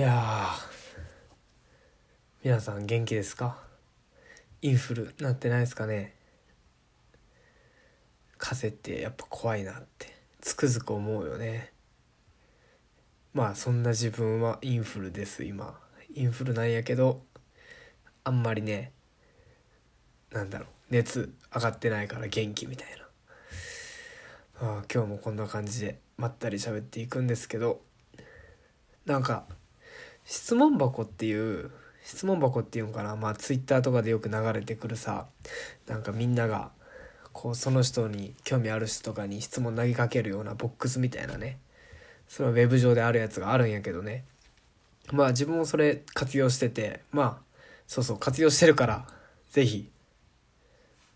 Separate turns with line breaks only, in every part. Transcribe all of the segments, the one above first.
いや皆さん元気ですか？インフルなってないですかね？風邪ってやっぱ怖いなってつくづく思うよね。まあそんな自分はインフルです今。インフルなんやけどあんまりねなんだろう熱上がってないから元気みたいな。あ今日もこんな感じでまったり喋っていくんですけどなんか質問箱っていう質問箱っていうのかな。まあツイッターとかでよく流れてくるさなんかみんながこうその人に興味ある人とかに質問投げかけるようなボックスみたいなね。そのウェブ上であるやつがあるんやけどね。まあ自分もそれ活用しててまあそうそう活用してるから是非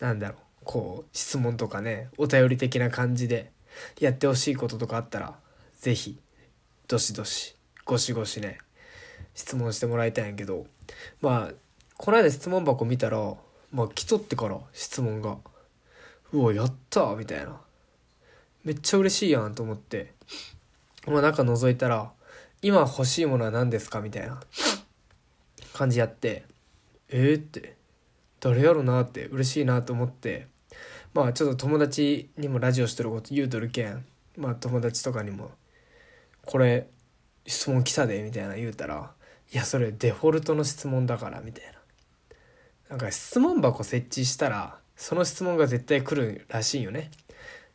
なんだろうこう質問とかねお便り的な感じでやってほしいこととかあったら是非どしどしゴシゴシね質問してもらいたいんやけどまあこの間質問箱見たらまあ来とってから質問が。うわやったみたいな。めっちゃ嬉しいやんと思って。まあ中覗いたら今欲しいものは何ですか？みたいな。感じやって。えー、って。誰やろなって嬉しいなと思って。まあちょっと友達にもラジオしてること言うとるけん。まあ友達とかにもこれ質問来たでみたいな言うたらいやそれデフォルトの質問だからみたいな。なんか質問箱設置したらその質問が絶対来るらしいよね。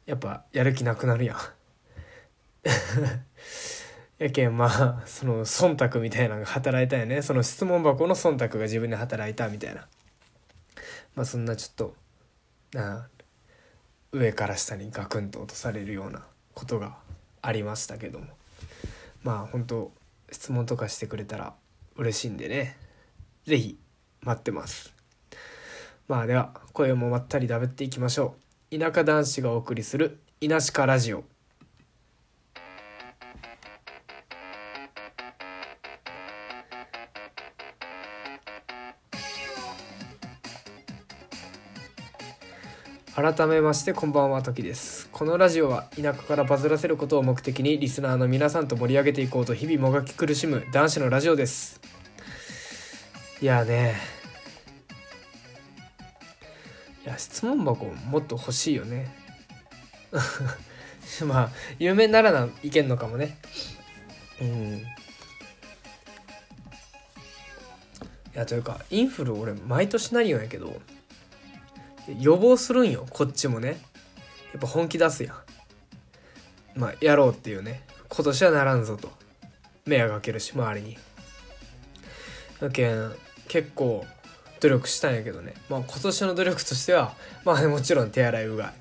やっぱやる気なくなるやん。やけんまあその忖度みたいなのが働いたよね。その質問箱の忖度が自分に働いたみたいな。まあそんなちょっとな上から下にガクンと落とされるようなことがありましたけども。まあ本当質問とかしてくれたら嬉しいんでね。是非待ってます。まあでは声もまったりだべっていきましょう。田舎男子がお送りする「稲鹿ラジオ」改めましてこんばんは時です。このラジオは田舎からバズらせることを目的にリスナーの皆さんと盛り上げていこうと日々もがき苦しむ男子のラジオです。いやね。いや質問箱もっと欲しいよね。まあ有名ならないけんのかもね。うん。いやというかインフル俺毎年なりよんやけど予防するんよこっちもね。やっぱ本気出すやん。まあやろうっていうね。今年はならんぞと。迷惑かけるし周りに。だけん結構努力したんやけどね。まあ今年の努力としてはまあ、ね、もちろん手洗いうがい。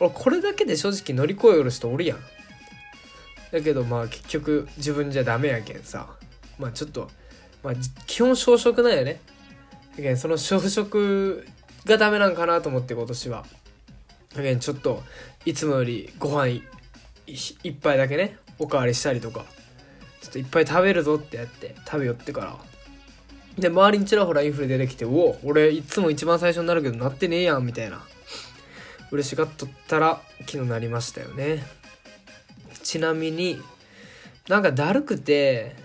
俺これだけで正直乗り越える人おるやん。だけどまあ結局自分じゃダメやけんさ。まあちょっとまあ基本小食なんやね。だけんその小食がダメなんかなと思って今年は。ちょっといつもよりご飯一杯だけねおかわりしたりとかちょっといっぱい食べるぞってやって食べよってから。で周りにちらほらインフレ出てきて「おお俺いつも一番最初になるけどなってねえやん」みたいな。嬉しがっとったら昨日なりましたよね。ちなみになんかだるくて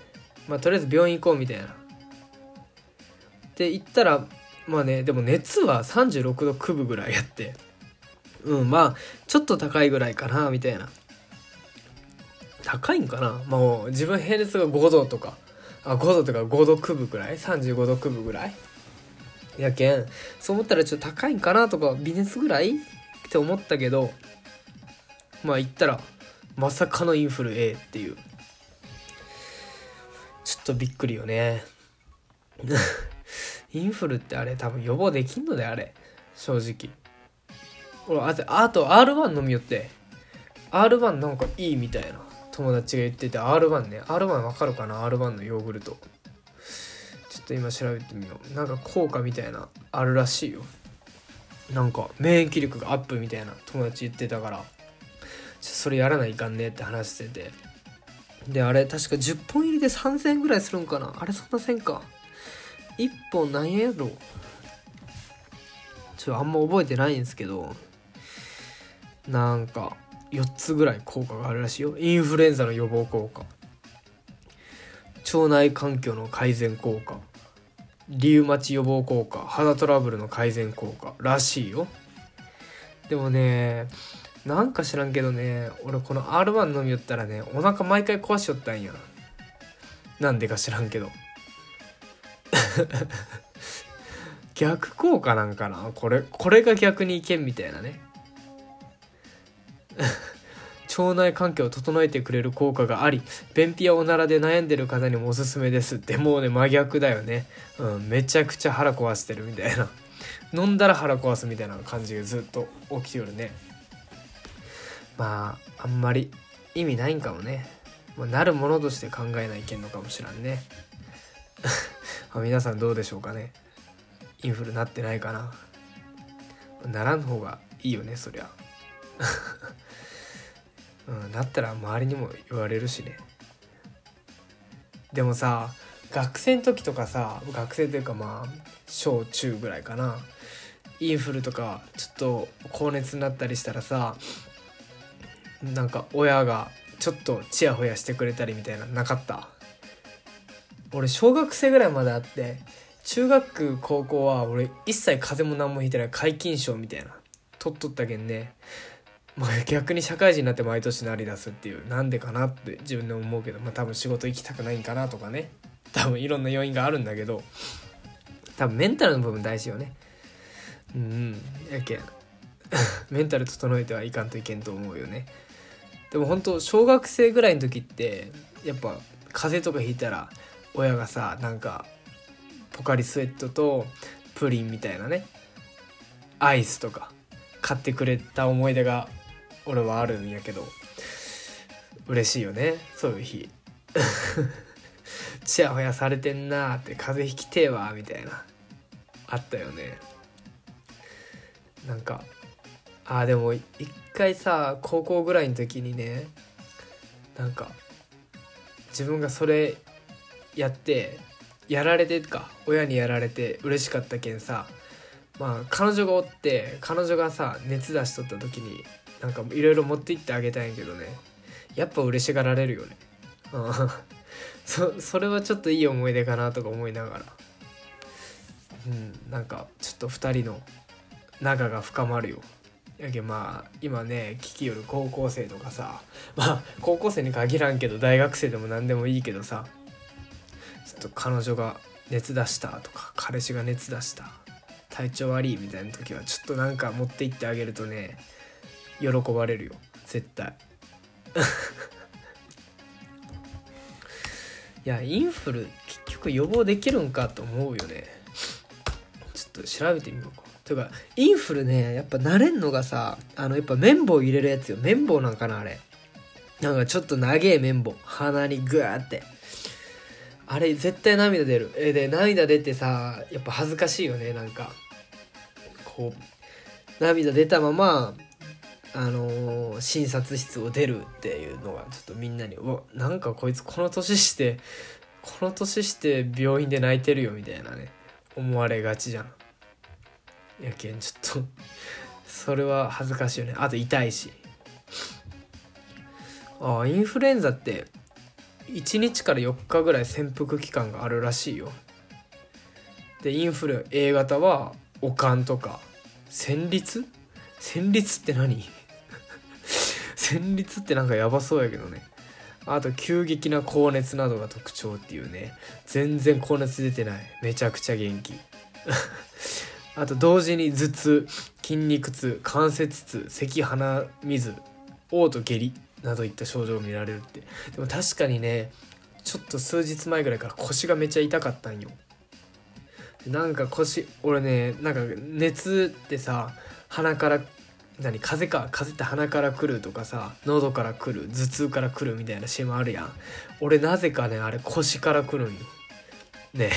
まあとりあえず病院行こうみたいな。で行ったらまあねでも熱は36度9分ぐらいやってうんまあちょっと高いぐらいかなみたいな。高いんかな？もう自分平熱が5度とかあ5度とか5度9分ぐらい？35度9分ぐらい？やけんそう思ったらちょっと高いんかなとか微熱ぐらい？って思ったけどまあ言ったらまさかのインフル A っていう。ちょっとびっくりよね。インフルってあれ多分予防できんのだよあれ。正直。俺あとあと R1 飲みよって。R1 なんかいいみたいな。友達が言ってて R1 ね。R1 わかるかな？R1 のヨーグルト。ちょっと今調べてみよう。なんか効果みたいなあるらしいよ。なんか免疫力がアップみたいな友達言ってたから。それやらないかんねって話してて。であれ確か10本入りで3000円ぐらいするんかな？あれそんなせんか。1本何やろちょっとあんま覚えてないんですけどなんか4つぐらい効果があるらしいよ。インフルエンザの予防効果。腸内環境の改善効果。リウマチ予防効果。肌トラブルの改善効果。らしいよ。でもねなんか知らんけどね俺この R1 飲みよったらねお腹毎回壊しよったんや。なんでか知らんけど。逆効果なんかな？これこれが逆にいけんみたいなね。腸内環境を整えてくれる効果があり便秘やおならで悩んでる方にもおすすめです。ってもうね真逆だよね、うん、めちゃくちゃ腹壊してるみたいな。飲んだら腹壊すみたいな感じがずっと起きてるね。まああんまり意味ないんかもね、まあ、なるものとして考えないけんのかもしらんね。皆さんどうでしょうかね。インフルなってないかな。ならん方がいいよねそりゃ。うん、なったら周りにも言われるしね。でもさ学生の時とかさ学生というかまあ小中ぐらいかな。インフルとかちょっと高熱になったりしたらさなんか親がちょっとチヤホヤしてくれたりみたいななかった？俺小学生ぐらいまであって中学高校は俺一切風も何もひいてない皆勤賞みたいな取っとったけんねまあ逆に社会人になって毎年なりだすっていうなんでかなって自分でも思うけどまあ多分仕事行きたくないんかなとかね。多分いろんな要因があるんだけど多分メンタルの部分大事よね。うんやけん メンタル整えてはいかんといけんと思うよね。でも本当小学生ぐらいの時ってやっぱ風邪とかひいたら親がさなんかポカリスエットとプリンみたいなねアイスとか買ってくれた思い出が俺はあるんやけど嬉しいよねそういう日。ちやほやされてんなって風邪ひきてえわみたいなあったよね。なんかあでも一回さ高校ぐらいの時にねなんか自分がそれやってやられてか親にやられて嬉しかったけんさまあ彼女がおって彼女がさ熱出しとった時になんかいろいろ持って行ってあげたんやけどね。やっぱ嬉しがられるよね。うん。そそれはちょっといい思い出かなとか思いながら。うん。なんかちょっと2人の仲が深まるよ。やけまあ今ね聞きよる高校生とかさまあ高校生に限らんけど大学生でも何でもいいけどさちょっと彼女が熱出したとか彼氏が熱出した体調悪いみたいな時はちょっとなんか持って行ってあげるとね喜ばれるよ。絶対。いやインフル結局予防できるんかと思うよね。ちょっと調べてみようか。というかインフルねやっぱ慣れんのがさあのやっぱ綿棒入れるやつよ。綿棒なんかなあれ。なんかちょっと長え綿棒。鼻にグーって。あれ絶対涙出る。えで涙出てさやっぱ恥ずかしいよねなんか。こう涙出たままあのー、診察室を出るっていうのがちょっとみんなに「うわなんかこいつこの年してこの年して病院で泣いてるよ」みたいなね。思われがちじゃん。やけんちょっとそれは恥ずかしいよね。あと痛いし。ああインフルエンザって1日から4日ぐらい潜伏期間があるらしいよ。でインフル A 型はおかんとか戦慄戦慄って何？戦慄ってなんかやばそうやけどね。あと急激な高熱などが特徴っていうね。全然高熱出てない。めちゃくちゃ元気。あと同時に頭痛筋肉痛関節痛咳鼻水嘔吐下痢。などいった症状が見られるって。でも確かにねちょっと数日前ぐらいから腰がめちゃ痛かったんよ。なんか腰俺ねなんか熱ってさ鼻から何風か風って鼻から来るとかさ喉から来る頭痛から来るみたいな CM あるやん。俺なぜかねあれ腰から来るんよ。ね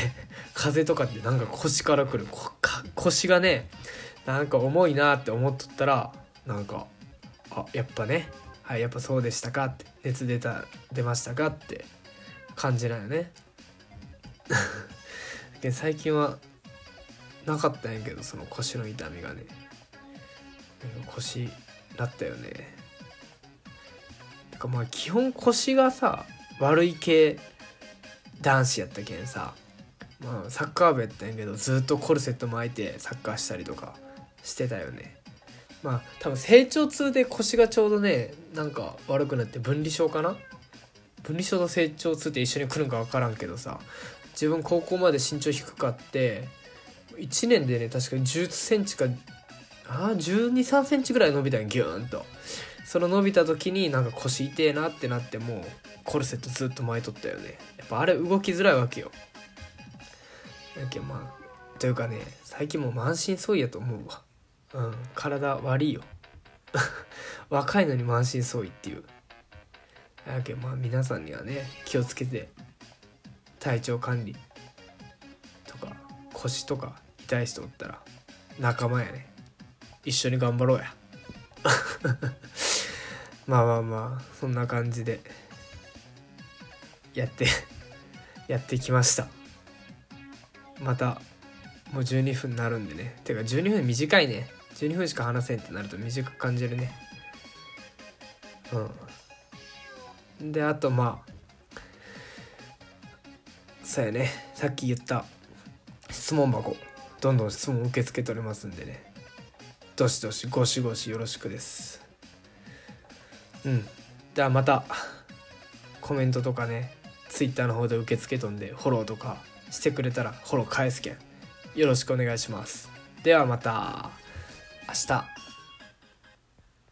風とかってなんか腰から来る。腰がねなんか重いなって思っとったらなんかあやっぱねはいやっぱそうでしたかって熱出た出ましたかって感じなんよね。最近はなかったんやけどその腰の痛みがね。腰だったよね。かまあ基本腰がさ悪い系男子やったけんさ、まあ、サッカー部やったんやけどずっとコルセット巻いてサッカーしたりとかしてたよね。まあ多分成長痛で腰がちょうどねなんか悪くなって分離症かな？分離症と成長痛って一緒に来るんか分からんけどさ自分高校まで身長低かって1年でね確か1 0センチかあ1 2 3センチぐらい伸びたんギューンと。その伸びた時になんか腰痛えなってなってもうコルセットずっと巻いとったよね。やっぱあれ動きづらいわけよ。だけどまあというかね最近もう満身創痍やと思うわ。うん。体悪いよ。若いのに満身創痍っていう。だけどまあ皆さんにはね気をつけて体調管理とか腰とか痛い人おったら仲間やね。一緒に頑張ろうや。まあまあまあそんな感じでやって やってきました。またもう12分になるんでね。てか12分短いね。12分しか話せんってなると短く感じるね。うん。であとまあそうやね。さっき言った質問箱。どんどん質問受け付けておりますんでね。どしどしゴシゴシよろしくです。うん。ではまたコメントとかね Twitter の方で受け付けとんでフォローとかしてくれたらフォロー返すけん。よろしくお願いします。ではまた。明日。